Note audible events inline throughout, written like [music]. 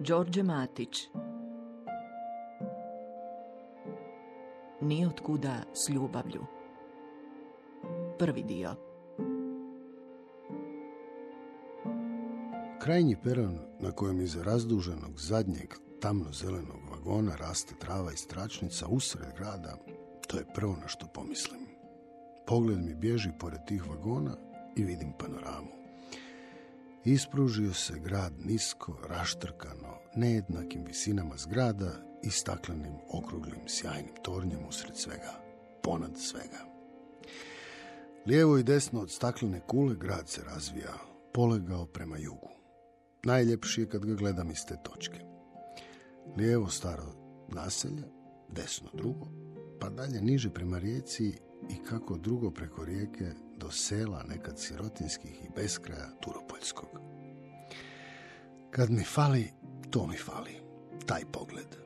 Đorđe Matić Nijotkuda s ljubavlju Prvi dio Krajnji peron na kojem iza razduženog zadnjeg tamno-zelenog vagona raste trava i stračnica usred grada, to je prvo na što pomislim. Pogled mi bježi pored tih vagona i vidim panoramu. Ispružio se grad nisko, raštrkano, nejednakim visinama zgrada i staklenim, okruglim, sjajnim tornjem usred svega, ponad svega. Lijevo i desno od staklene kule grad se razvija, polegao prema jugu. Najljepši je kad ga gledam iz te točke. Lijevo staro naselje, desno drugo, pa dalje niže prema rijeci i kako drugo preko rijeke do sela nekad sirotinskih i beskraja Turopoljskog. Kad mi fali, to mi fali, taj pogled.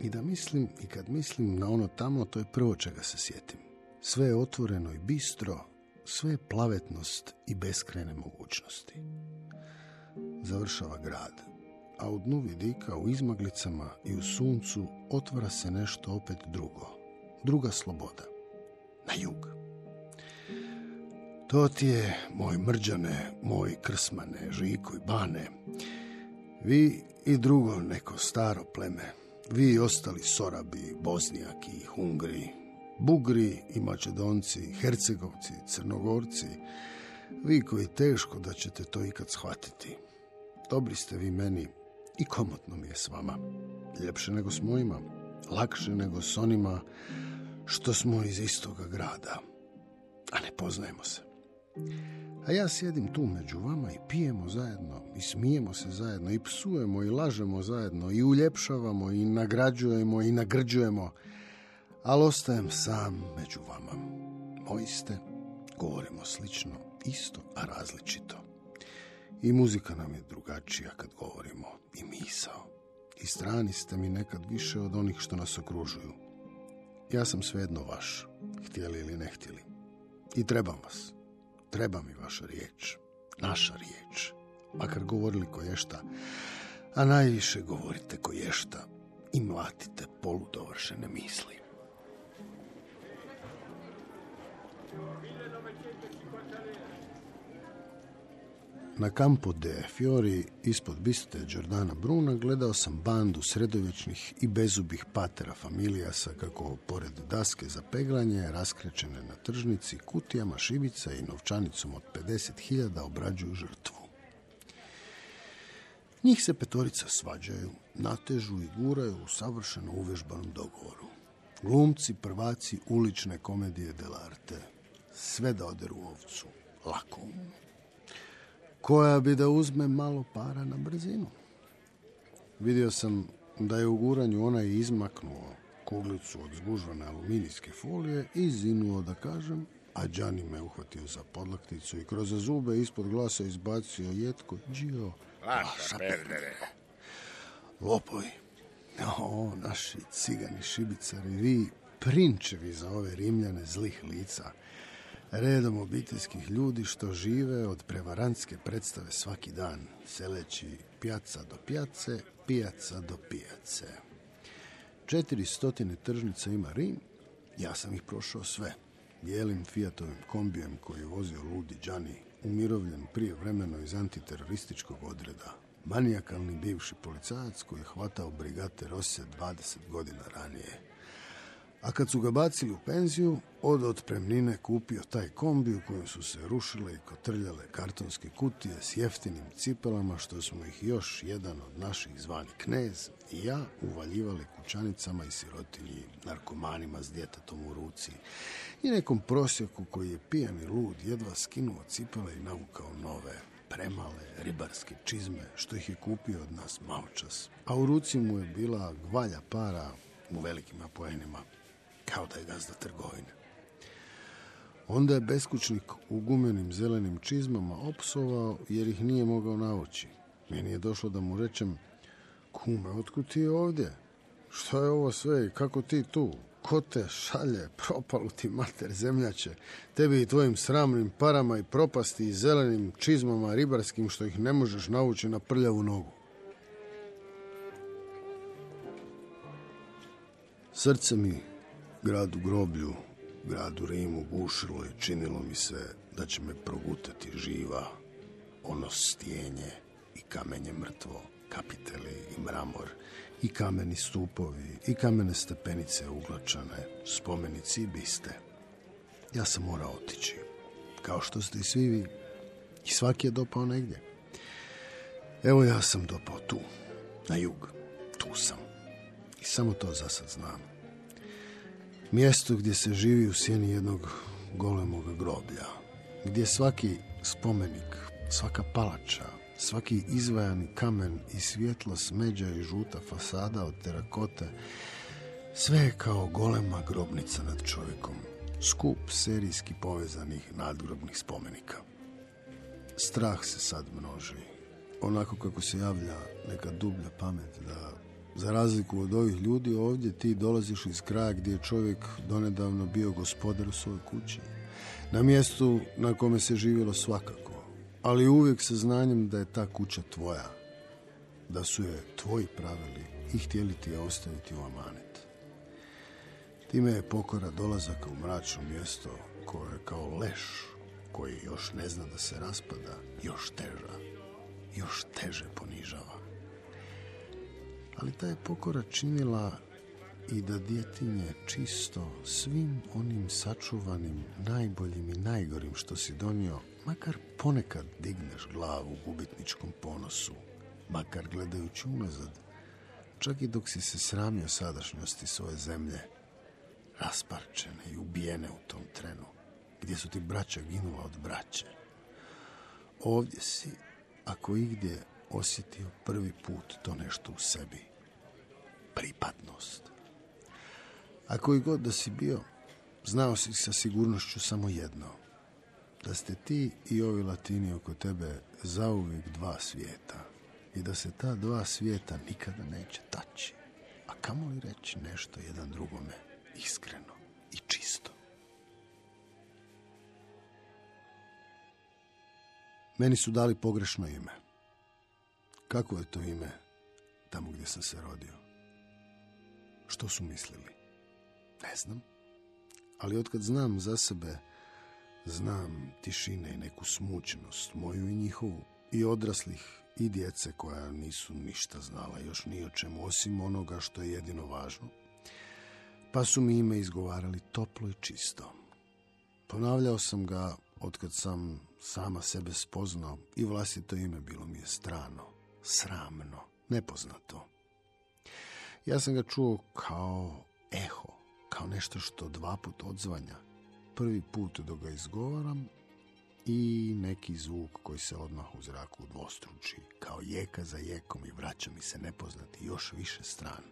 I da mislim, i kad mislim na ono tamo, to je prvo čega se sjetim. Sve je otvoreno i bistro, sve je plavetnost i beskrene mogućnosti. Završava grad, a u dnu vidika, u izmaglicama i u suncu otvara se nešto opet drugo. Druga sloboda. Na jug. To ti je, moj mrđane, moj krsmane, žiko i bane. Vi i drugo neko staro pleme. Vi i ostali Sorabi, Boznijaki, Hungri, Bugri i Mačedonci, Hercegovci, Crnogorci. Vi koji teško da ćete to ikad shvatiti. Dobri ste vi meni i komotno mi je s vama. Ljepše nego s mojima, lakše nego s onima što smo iz istoga grada, a ne poznajemo se. A ja sjedim tu među vama i pijemo zajedno, i smijemo se zajedno, i psujemo, i lažemo zajedno, i uljepšavamo, i nagrađujemo, i nagrđujemo, ali ostajem sam među vama. Moji ste, govorimo slično, isto, a različito. I muzika nam je drugačija kad govorimo, i misao. I strani ste mi nekad više od onih što nas okružuju. Ja sam svejedno vaš, htjeli ili ne htjeli. I trebam vas. Treba mi vaša riječ. Naša riječ. Makar govorili koješta, a najviše govorite koješta i mlatite poludovršene misli. Na kampu de Fiori, ispod biste Giordana Bruna, gledao sam bandu sredovječnih i bezubih patera familijasa kako pored daske za peglanje, raskrećene na tržnici, kutijama šibica i novčanicom od 50.000 obrađuju žrtvu. Njih se petorica svađaju, natežu i guraju u savršeno uvežbanom dogovoru. Glumci, prvaci, ulične komedije delarte. Sve da oderu ovcu. Lako koja bi da uzme malo para na brzinu. Vidio sam da je u guranju onaj izmaknuo kuglicu od zgužvane aluminijske folije i zinuo da kažem, a Đani me uhvatio za podlakticu i kroz zube ispod glasa izbacio jetko Đio. Laša, perdere. Lopovi. O, naši cigani šibicari, vi prinčevi za ove rimljane zlih lica redom obiteljskih ljudi što žive od prevarantske predstave svaki dan, seleći pjaca do pjace, pijaca do pijace. Četiri stotine tržnica ima Rim, ja sam ih prošao sve. Bijelim Fiatovim kombijem koji je vozio ludi Đani, umirovljen prije vremeno iz antiterorističkog odreda. Manijakalni bivši policajac koji je hvatao brigate Rose 20 godina ranije a kad su ga bacili u penziju, od otpremnine kupio taj kombi u kojem su se rušile i kotrljale kartonske kutije s jeftinim cipelama što smo ih još jedan od naših zvani knez i ja uvaljivali kućanicama i sirotinji, narkomanima s djetetom u ruci i nekom prosjeku koji je pijan i lud jedva skinuo cipele i navukao nove, premale ribarske čizme što ih je kupio od nas maločas. A u ruci mu je bila gvalja para u velikim apoenima kao da je gazda trgovine. Onda je beskućnik u gumenim zelenim čizmama opsovao jer ih nije mogao navoći. Meni je došlo da mu rečem, kume, otkud ti je ovdje? Što je ovo sve i kako ti tu? Ko te šalje, propalu ti mater zemljače, tebi i tvojim sramnim parama i propasti i zelenim čizmama ribarskim što ih ne možeš naući na prljavu nogu. Srce mi grad u groblju, grad u Rimu bušilo i činilo mi se da će me progutati živa, ono stijenje i kamenje mrtvo, kapiteli i mramor, i kameni stupovi, i kamene stepenice uglačane, spomenici i biste. Ja sam morao otići, kao što ste i svi vi, i svaki je dopao negdje. Evo ja sam dopao tu, na jug, tu sam. I samo to za sad znam. Mjesto gdje se živi u sjeni jednog golemog groblja, gdje svaki spomenik, svaka palača, svaki izvajani kamen i svjetlo smeđa i žuta fasada od terakote, sve je kao golema grobnica nad čovjekom, skup serijski povezanih nadgrobnih spomenika. Strah se sad množi, onako kako se javlja neka dublja pamet da za razliku od ovih ljudi ovdje ti dolaziš iz kraja gdje je čovjek donedavno bio gospodar u svojoj kući. Na mjestu na kome se živjelo svakako, ali uvijek sa znanjem da je ta kuća tvoja, da su je tvoji pravili i htjeli ti je ostaviti u amanet. Time je pokora dolazaka u mračno mjesto koje je kao leš koji još ne zna da se raspada, još teža, još teže ponižava. Ali ta je pokora činila i da djetinje čisto svim onim sačuvanim, najboljim i najgorim što si donio, makar ponekad digneš glavu u gubitničkom ponosu, makar gledajući unazad, čak i dok si se sramio sadašnjosti svoje zemlje, rasparčene i ubijene u tom trenu, gdje su ti braća ginula od braće. Ovdje si, ako igdje, osjetio prvi put to nešto u sebi. Pripadnost. A koji god da si bio, znao si sa sigurnošću samo jedno. Da ste ti i ovi latini oko tebe zauvijek dva svijeta. I da se ta dva svijeta nikada neće taći. A kamo li reći nešto jedan drugome iskreno i čisto. Meni su dali pogrešno ime. Kako je to ime tamo gdje sam se rodio? Što su mislili? Ne znam. Ali otkad znam za sebe, znam tišine i neku smučenost, moju i njihovu, i odraslih i djece koja nisu ništa znala još ni o čemu, osim onoga što je jedino važno. Pa su mi ime izgovarali toplo i čisto. Ponavljao sam ga otkad sam sama sebe spoznao i vlastito ime bilo mi je strano, sramno, nepoznato. Ja sam ga čuo kao eho, kao nešto što dva put odzvanja. Prvi put dok ga izgovaram i neki zvuk koji se odmah u zraku dvostruči, kao jeka za jekom i vraća mi se nepoznati još više stran.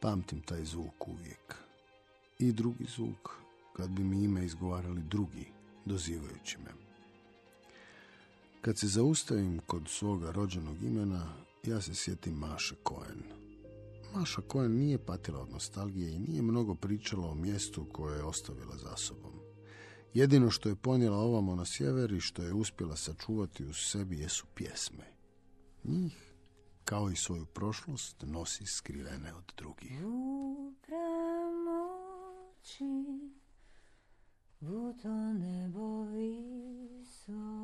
Pamtim taj zvuk uvijek. I drugi zvuk, kad bi mi ime izgovarali drugi, dozivajući me. Kad se zaustavim kod svoga rođenog imena, ja se sjetim Maše Cohen. Maša Cohen nije patila od nostalgije i nije mnogo pričala o mjestu koje je ostavila za sobom. Jedino što je ponijela ovamo na sjever i što je uspjela sačuvati u sebi jesu pjesme. Njih, kao i svoju prošlost, nosi skrivene od drugih. u to nebo visoko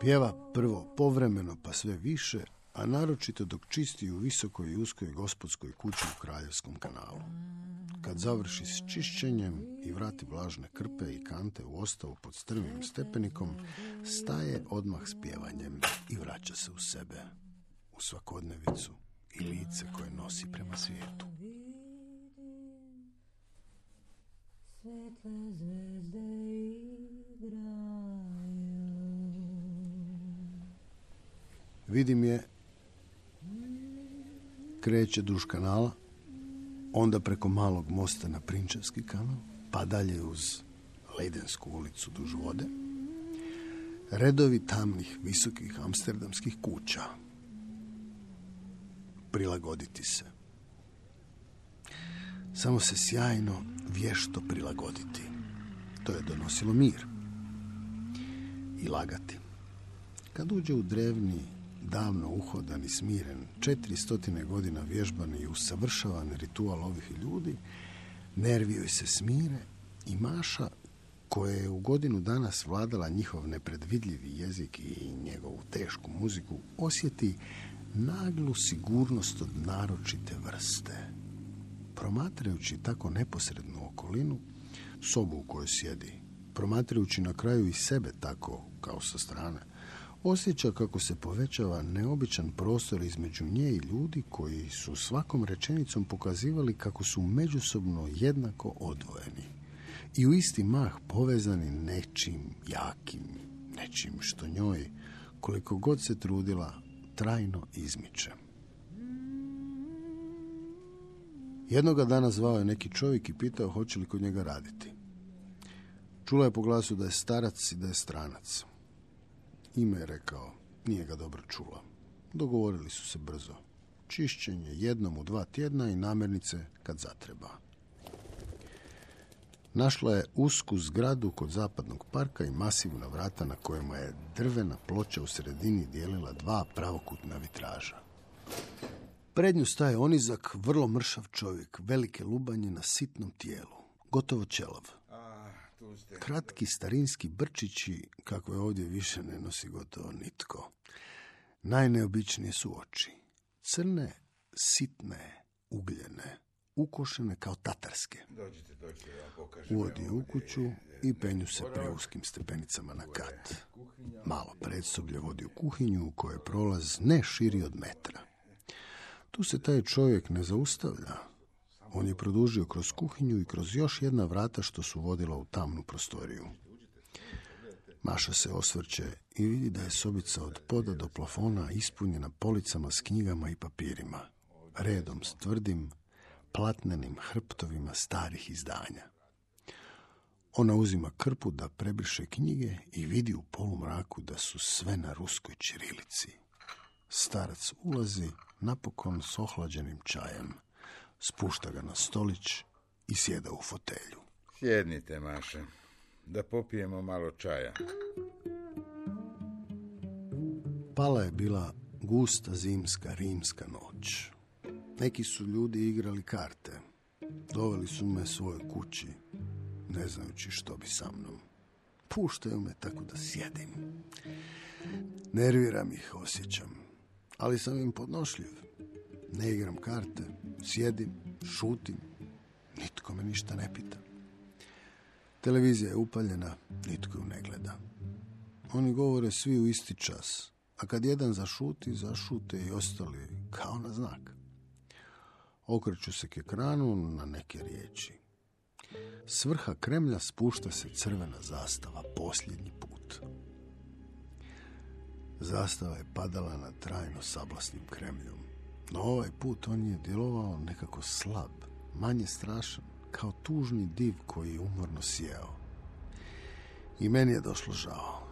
Pjeva prvo povremeno pa sve više, a naročito dok čisti u visokoj i uskoj gospodskoj kući u Kraljevskom kanalu. Kad završi s čišćenjem i vrati vlažne krpe i kante u ostavu pod strmim stepenikom, staje odmah s pjevanjem i vraća se u sebe, u svakodnevicu i lice koje nosi prema svijetu. Vidim je, kreće duž kanala, onda preko malog mosta na Prinčevski kanal, pa dalje uz Ledensku ulicu duž vode, redovi tamnih, visokih amsterdamskih kuća. Prilagoditi se. samo se sjajno vješto prilagoditi. To je donosilo mir. I lagati. Kad uđe u drevni, davno uhodan i smiren, četiri stotine godina vježban i usavršavan ritual ovih ljudi, nervi se smire i Maša, koja je u godinu danas vladala njihov nepredvidljivi jezik i njegovu tešku muziku, osjeti naglu sigurnost od naročite vrste. Promatrajući tako neposrednu okolinu, sobu u kojoj sjedi, promatrajući na kraju i sebe tako kao sa strane, osjeća kako se povećava neobičan prostor između nje i ljudi koji su svakom rečenicom pokazivali kako su međusobno jednako odvojeni i u isti mah povezani nečim jakim, nečim što njoj, koliko god se trudila, trajno izmiče. Jednoga dana zvao je neki čovjek i pitao hoće li kod njega raditi. Čula je po glasu da je starac i da je stranac. Ime je rekao, nije ga dobro čula. Dogovorili su se brzo. Čišćenje jednom u dva tjedna i namirnice kad zatreba. Našla je usku zgradu kod zapadnog parka i masivna vrata na kojima je drvena ploča u sredini dijelila dva pravokutna vitraža. Pred nju staje onizak, vrlo mršav čovjek, velike lubanje na sitnom tijelu, gotovo čelav. Kratki starinski brčići, kako je ovdje više ne nosi gotovo nitko. Najneobičnije su oči. Crne, sitne, ugljene, ukošene kao tatarske. Dođite, dođite, ja pokažem. Uvodi u kuću i penju se preuskim stepenicama na kat. Malo predsoblje vodi u kuhinju u kojoj prolaz ne širi od metra. Tu se taj čovjek ne zaustavlja. On je produžio kroz kuhinju i kroz još jedna vrata što su vodila u tamnu prostoriju. Maša se osvrće i vidi da je sobica od poda do plafona ispunjena policama s knjigama i papirima, redom s tvrdim, platnenim hrptovima starih izdanja. Ona uzima krpu da prebriše knjige i vidi u polumraku da su sve na ruskoj čirilici. Starac ulazi napokon s ohlađenim čajem, spušta ga na stolić i sjeda u fotelju. Sjednite, Maša, da popijemo malo čaja. Pala je bila gusta zimska rimska noć. Neki su ljudi igrali karte. Doveli su me svojoj kući, ne znajući što bi sa mnom. Puštaju me tako da sjedim. Nerviram ih, osjećam. Ali sam im podnošljiv. Ne igram karte, sjedim, šutim. Nitko me ništa ne pita. Televizija je upaljena, nitko ju ne gleda. Oni govore svi u isti čas, a kad jedan zašuti, zašute i ostali kao na znak. Okreću se k ekranu na neke riječi. S vrha Kremlja spušta se crvena zastava posljednji put. Zastava je padala na trajno sablasnim Kremljom. No ovaj put on je djelovao nekako slab, manje strašan, kao tužni div koji je umorno sjeo. I meni je došlo žao.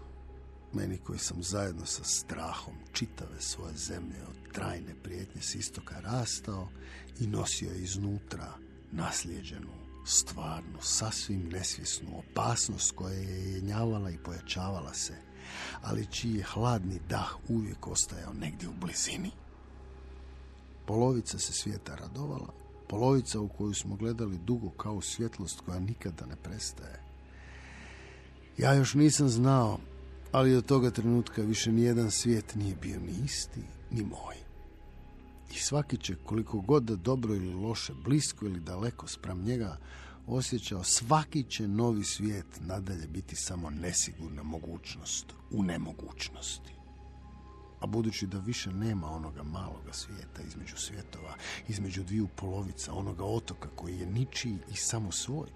Meni koji sam zajedno sa strahom čitave svoje zemlje od trajne prijetnje s istoka rastao i nosio iznutra nasljeđenu, stvarnu, sasvim nesvjesnu opasnost koja je jenjavala i pojačavala se, ali čiji je hladni dah uvijek ostajao negdje u blizini. Polovica se svijeta radovala, polovica u koju smo gledali dugo kao svjetlost koja nikada ne prestaje. Ja još nisam znao, ali od toga trenutka više nijedan svijet nije bio ni isti, ni moj. I svaki će, koliko god da dobro ili loše, blisko ili daleko spram njega, osjećao svaki će novi svijet nadalje biti samo nesigurna mogućnost u nemogućnosti. A budući da više nema onoga maloga svijeta između svjetova, između dviju polovica, onoga otoka koji je ničiji i samo svoj,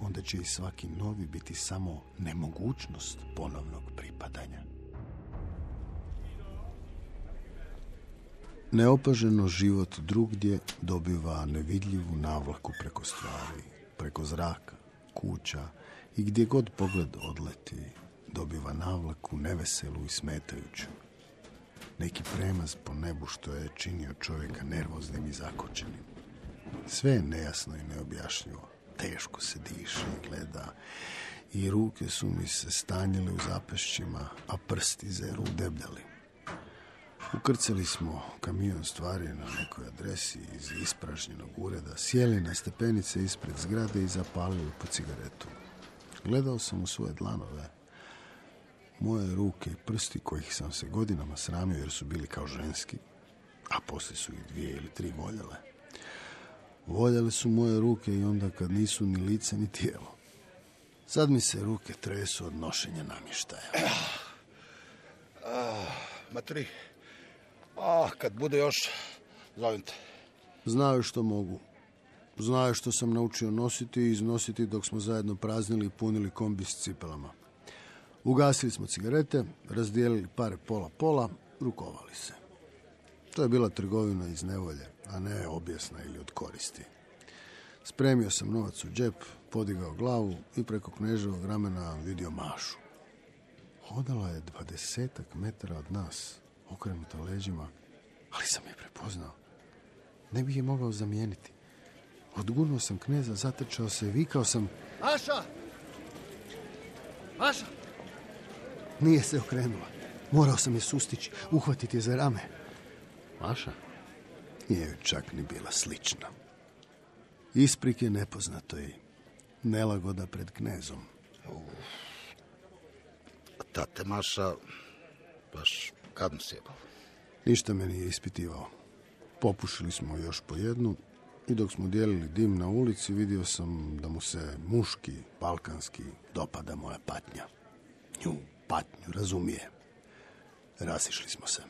onda će i svaki novi biti samo nemogućnost ponovnog pripadanja. Neopaženo život drugdje dobiva nevidljivu navlaku preko stvari, preko zraka, kuća i gdje god pogled odleti, dobiva navlaku neveselu i smetajuću. Neki premaz po nebu što je činio čovjeka nervoznim i zakočenim. Sve je nejasno i neobjašnjivo. Teško se diše i gleda. I ruke su mi se stanjile u zapešćima, a prsti zeru debljali. Ukrcali smo kamion stvari na nekoj adresi iz ispražnjenog ureda, sjeli na stepenice ispred zgrade i zapalili po cigaretu. Gledao sam u svoje dlanove, moje ruke i prsti kojih sam se godinama sramio jer su bili kao ženski, a poslije su ih dvije ili tri voljele. Voljele su moje ruke i onda kad nisu ni lice ni tijelo. Sad mi se ruke tresu od nošenja namještaja. Matri, a kad bude još, zovem te. Znaju što mogu. Znaju što sam naučio nositi i iznositi dok smo zajedno praznili i punili kombi s cipelama. Ugasili smo cigarete, razdijelili pare pola-pola, rukovali se. To je bila trgovina iz nevolje, a ne objesna ili od koristi. Spremio sam novac u džep, podigao glavu i preko kneževog ramena vidio Mašu. Hodala je dvadesetak metara od nas, okrenuta leđima, ali sam je prepoznao. Ne bih je mogao zamijeniti. Odgurnuo sam kneza, zatrčao se, vikao sam, Maša! Maša! Nije se okrenula. Morao sam je sustići, uhvatiti je za rame. Maša? Nije joj čak ni bila slična. Isprik je nepoznato i nelagoda pred knezom. Tate Maša, baš kad sjebao? Ništa me nije ispitivao. Popušili smo još po jednu i dok smo dijelili dim na ulici vidio sam da mu se muški, balkanski dopada moja patnja. Nju patnju razumije. Rasišli smo se.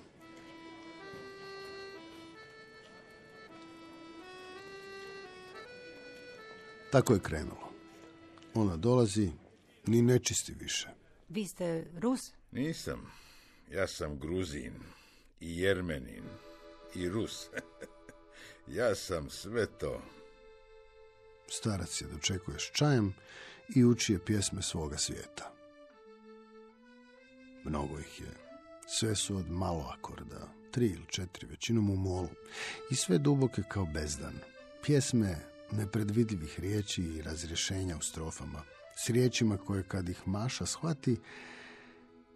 Tako je krenulo. Ona dolazi, ni nečisti više. Vi ste Rus? Nisam. Ja sam Gruzin i Jermenin i Rus. [laughs] ja sam sve to. Starac je dočekuje s čajem i uči je pjesme svoga svijeta. Mnogo ih je. Sve su od malo akorda, tri ili četiri, većinom u molu. I sve duboke kao bezdan. Pjesme nepredvidljivih riječi i razrješenja u strofama. S riječima koje kad ih Maša shvati,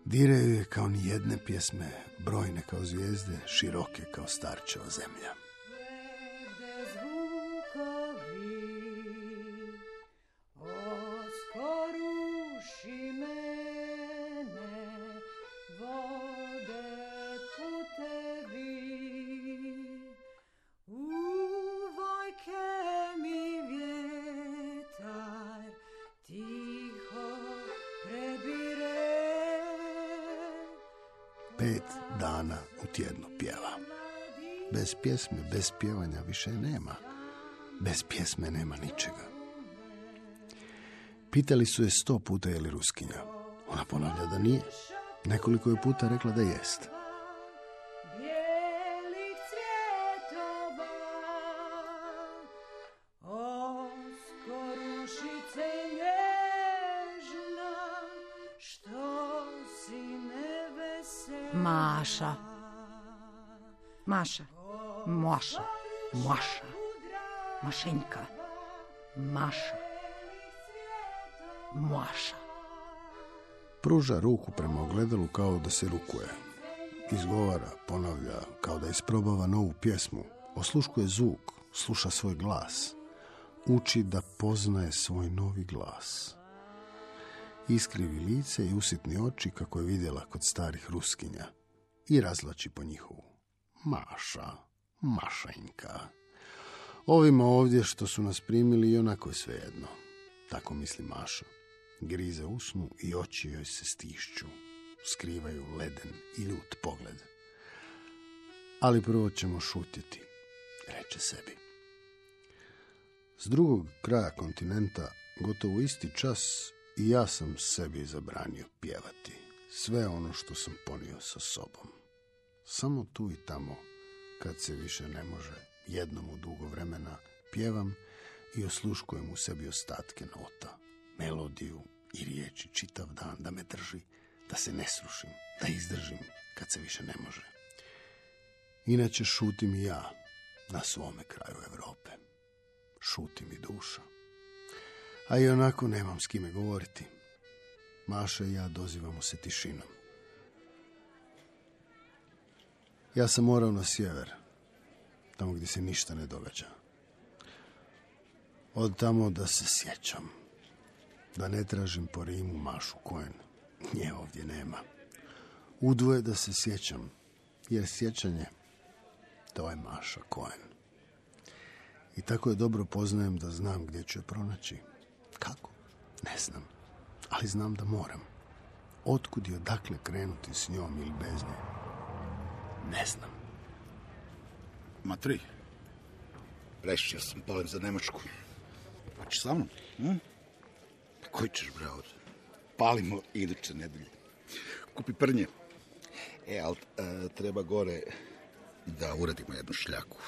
diraju je kao ni jedne pjesme, brojne kao zvijezde, široke kao starčeva zemlja. Pet dana u tjednu pjeva. Bez pjesme, bez pjevanja više nema. Bez pjesme nema ničega. Pitali su je sto puta je li ruskinja. Ona ponavlja da nije. Nekoliko je puta rekla da jest. Maša. Maša. Maša. Maša. Mašenjka. Maša. Maša. Pruža ruku prema ogledalu kao da se rukuje. Izgovara, ponavlja, kao da isprobava novu pjesmu. Osluškuje zvuk, sluša svoj glas. Uči da poznaje svoj novi glas. Iskrivi lice i usitni oči kako je vidjela kod starih ruskinja. I razlači po njihovu. Maša, Mašenjka. Ovima ovdje što su nas primili i onako je svejedno. Tako misli Maša. Grize usnu i oči joj se stišću. Skrivaju leden i ljut pogled. Ali prvo ćemo šutjeti, reče sebi. S drugog kraja kontinenta, gotovo isti čas, i ja sam sebi zabranio pjevati. Sve ono što sam ponio sa sobom. Samo tu i tamo, kad se više ne može, jednom u dugo vremena, pjevam i osluškujem u sebi ostatke nota, melodiju i riječi čitav dan da me drži, da se ne srušim, da izdržim kad se više ne može. Inače šutim i ja na svome kraju Europe. šuti mi duša. A i onako nemam s kime govoriti. Maša i ja dozivamo se tišinom. Ja sam morao na sjever, tamo gdje se ništa ne događa. Od tamo da se sjećam, da ne tražim po Rimu Mašu Koen. Nje ovdje nema. Udvoje da se sjećam, jer sjećanje to je Maša Koen. I tako je dobro poznajem da znam gdje ću je pronaći. Kako? Ne znam. Ali znam da moram. Otkud i odakle krenuti s njom ili bez nje? Ne znam. Ma tri. Rešio sam, palim za Nemačku. Hoćeš sa mnom? Hm? Pa koji ćeš, bre, ovdje? Palimo iduće nedelje. Kupi prnje. E, ali e, treba gore da uradimo jednu šljaku.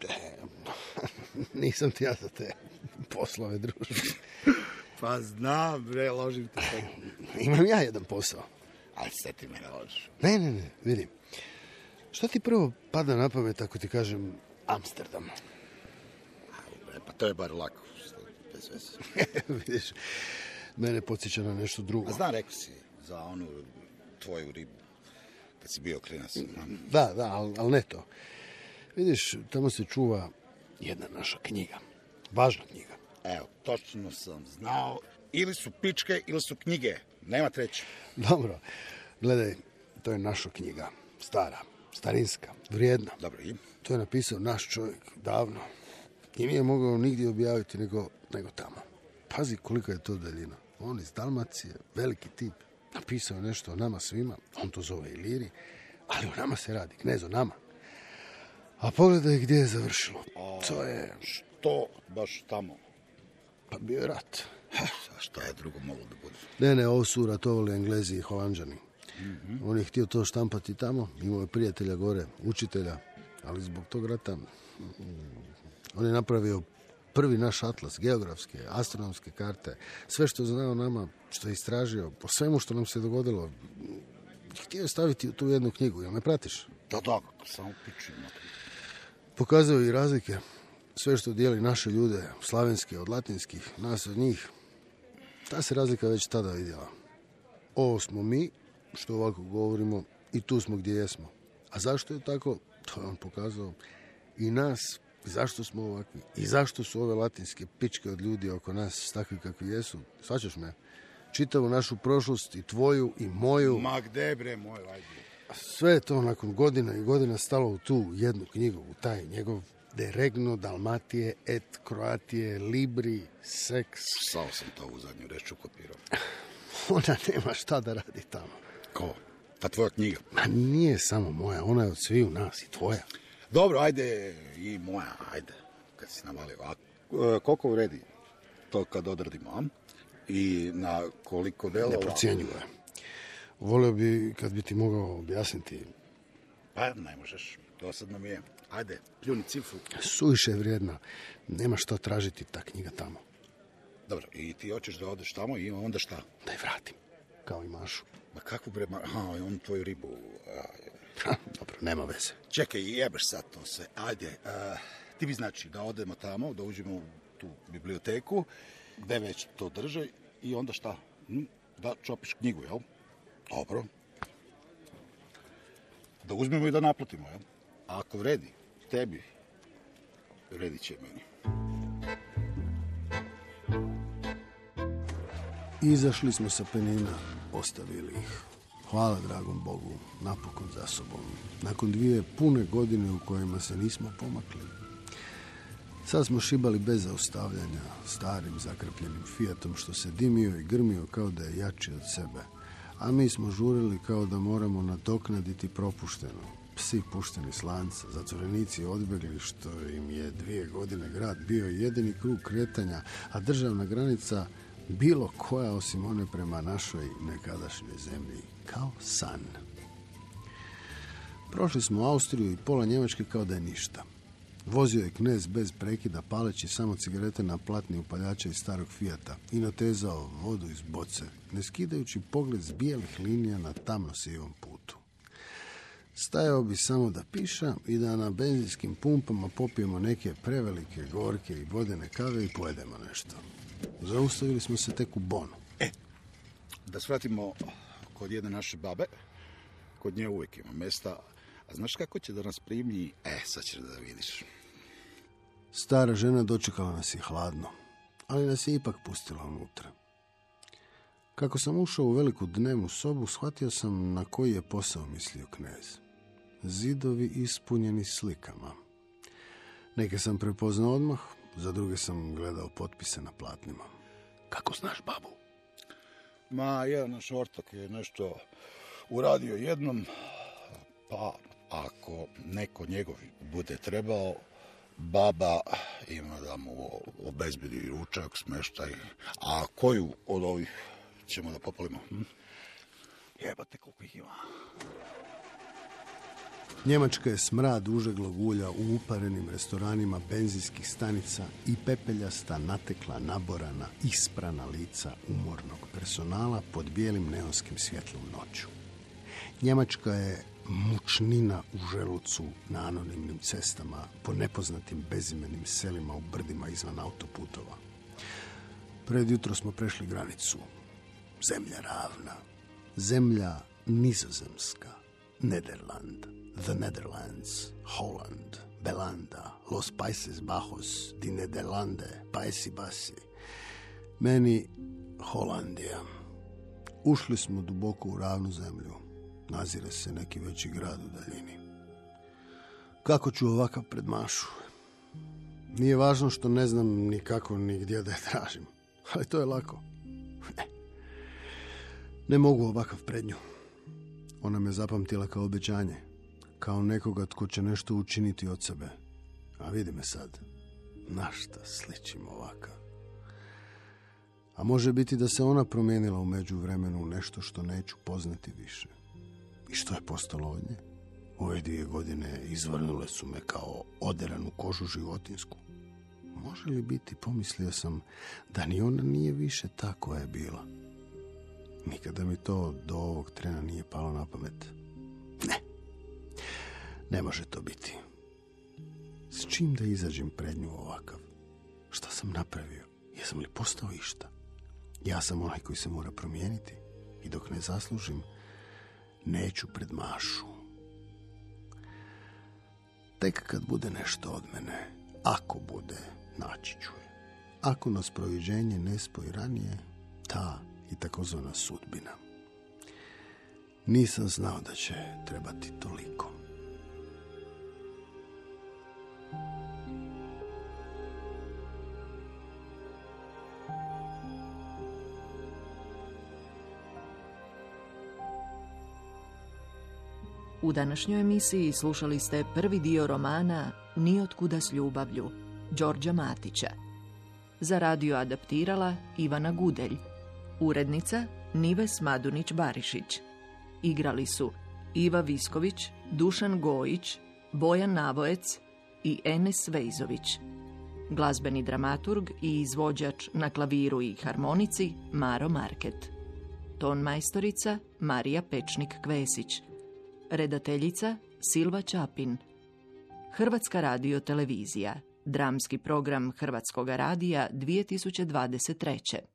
[laughs] Nisam ti ja za te poslove, druže. Pa znam, bre, ložim te. [laughs] Imam ja jedan posao. Ali sve ti mene ložiš. Ne, ne, ne, vidim. Što ti prvo pada na pamet ako ti kažem Amsterdam? E, pa to je bar lako. Bez veze. [laughs] Vidiš, mene podsjeća na nešto drugo. A znam, rekao si za onu tvoju ribu. Kad si bio klinac. Da, da, ali al ne to. Vidiš, tamo se čuva jedna naša knjiga. Važna knjiga. Evo, točno sam znao. Ili su pičke, ili su knjige. Nema treće. Dobro, gledaj, to je naša knjiga. Stara, starinska, vrijedna. Dobro, i? To je napisao naš čovjek davno. I nije mogao nigdje objaviti nego, nego tamo. Pazi kolika je to daljina. On iz Dalmacije, veliki tip. Napisao je nešto o nama svima. On to zove Iliri. Ali o nama se radi, knez o nama. A pogledaj gdje je završilo. To je... Što baš tamo? Pa bio je rat. Ha, šta je drugo moglo da bude? Ne, ne, ovo su ratovali Englezi i Holandžani. On je htio to štampati tamo, imao je prijatelja gore, učitelja, ali zbog tog rata mm, on je napravio prvi naš atlas, geografske, astronomske karte, sve što zna o nama, što je istražio, po svemu što nam se dogodilo, htio je staviti u tu jednu knjigu, jel me pratiš? Da, da, samo pičim. Pokazao je i razlike, sve što dijeli naše ljude, slavenske od latinskih, nas od njih, ta se razlika već tada vidjela. Ovo smo mi, što ovako govorimo, i tu smo gdje jesmo. A zašto je tako? To je on pokazao i nas, zašto smo ovakvi, i zašto su ove latinske pičke od ljudi oko nas takvi kakvi jesu. Svaćaš me? Čitavu našu prošlost i tvoju i moju. Ma gde bre, moj. Sve je to nakon godina i godina stalo u tu jednu knjigu, u taj njegov De Regno, Dalmatije, Et Croatije, Libri, Seks. Sao sam to u zadnju reč ukopirao. [laughs] Ona nema šta da radi tamo. Ko? Ta tvoja knjiga. Ma nije samo moja, ona je od sviju nas i tvoja. Dobro, ajde, i moja, ajde, kad si navalio. A e, koliko vredi to kad odradimo, a? I na koliko delova? Ne procjenjuje. Volio bi kad bi ti mogao objasniti. Pa, ne možeš, dosadno mi je. Ajde, pljuni cifru. Suviše je vrijedna. Nema što tražiti ta knjiga tamo. Dobro, i ti hoćeš da odeš tamo i onda šta? Da je vratim. Kao i Mašu. Ma kakvu bre, ma, aha, on tvoju ribu. A, Ha, dobro, nema veze. čekaj, jebeš sad to sve. Ajde, a, ti bi znači da odemo tamo, da uđemo u tu biblioteku, gde već to drže i onda šta? Hm? Da čopiš knjigu, jel? Dobro. Da uzmemo i da naplatimo, jel? A ako vredi tebi, vredi će meni. Izašli smo sa penina, ostavili ih. Hvala dragom Bogu, napokon za sobom. Nakon dvije pune godine u kojima se nismo pomakli. Sad smo šibali bez zaustavljanja, starim zakrpljenim fijatom što se dimio i grmio kao da je jači od sebe. A mi smo žurili kao da moramo nadoknaditi propušteno. Psi pušteni s lanca, zatvorenici odbjegli što im je dvije godine grad bio jedini krug kretanja, a državna granica bilo koja osim one prema našoj nekadašnjoj zemlji, kao san. Prošli smo Austriju i pola Njemačke kao da je ništa. Vozio je knez bez prekida, paleći samo cigarete na platni upaljača iz starog Fijata i natezao vodu iz boce, ne skidajući pogled s bijelih linija na tamno sivom putu. Stajao bi samo da piša i da na benzinskim pumpama popijemo neke prevelike gorke i vodene kave i pojedemo nešto. Zaustavili smo se tek u Bonu. Da svratimo kod jedne naše babe. Kod nje uvijek ima mesta. A znaš kako će da nas primi? E, sad ćeš da vidiš. Stara žena dočekala nas je hladno, ali nas je ipak pustila unutra. Kako sam ušao u veliku dnevnu sobu, shvatio sam na koji je posao mislio knez. Zidovi ispunjeni slikama. Neke sam prepoznao odmah, za druge sam gledao potpise na platnima. Kako znaš babu? Ma, jedan naš ortak je nešto uradio jednom, pa ako neko njegov bude trebao, baba ima da mu obezbedi ručak, smeštaj, a koju od ovih ćemo da popalimo? Hm? Jebate koliko ih ima. Njemačka je smrad užeglog ulja u uparenim restoranima benzinskih stanica i pepeljasta natekla naborana, isprana lica umornog personala pod bijelim neonskim svjetlom noću. Njemačka je mučnina u želucu na anonimnim cestama, po nepoznatim bezimenim selima u brdima izvan autoputova. Pred jutro smo prešli granicu. Zemlja ravna. Zemlja nizozemska. Nederland. The Netherlands. Holland. Belanda. Los Países Bajos. Di Nederlande. Paesi Basi. Meni Holandija. Ušli smo duboko u ravnu zemlju. Nazire se neki veći grad u daljini. Kako ću ovakav pred mašu? Nije važno što ne znam ni kako ni gdje da je tražim. Ali to je lako. Ne. Ne mogu ovakav pred nju. Ona me zapamtila kao obećanje. Kao nekoga tko će nešto učiniti od sebe. A vidi me sad. Na šta sličim ovakav? A može biti da se ona promijenila u međuvremenu u nešto što neću poznati više. I što je postalo od nje? Ove dvije godine izvrnule su me kao oderanu kožu životinsku. Može li biti, pomislio sam, da ni ona nije više ta koja je bila. Nikada mi to do ovog trena nije palo na pamet. Ne, ne može to biti. S čim da izađem pred nju ovakav? Šta sam napravio? Jesam li postao išta? Ja sam onaj koji se mora promijeniti i dok ne zaslužim, neću pred mašu. Tek kad bude nešto od mene, ako bude, naći ću. Ako nas proviđenje ne spoji ranije, ta i takozvana sudbina. Nisam znao da će trebati toliko. U današnjoj emisiji slušali ste prvi dio romana Nijotkuda s ljubavlju, Đorđa Matića. Za radio adaptirala Ivana Gudelj. Urednica Nives Madunić-Barišić. Igrali su Iva Visković, Dušan Gojić, Bojan Navojec i Enes Vejzović. Glazbeni dramaturg i izvođač na klaviru i harmonici Maro Market. Ton majstorica Marija Pečnik-Kvesić. Redateljica Silva Čapin. Hrvatska radio televizija. Dramski program Hrvatskog radija 2023.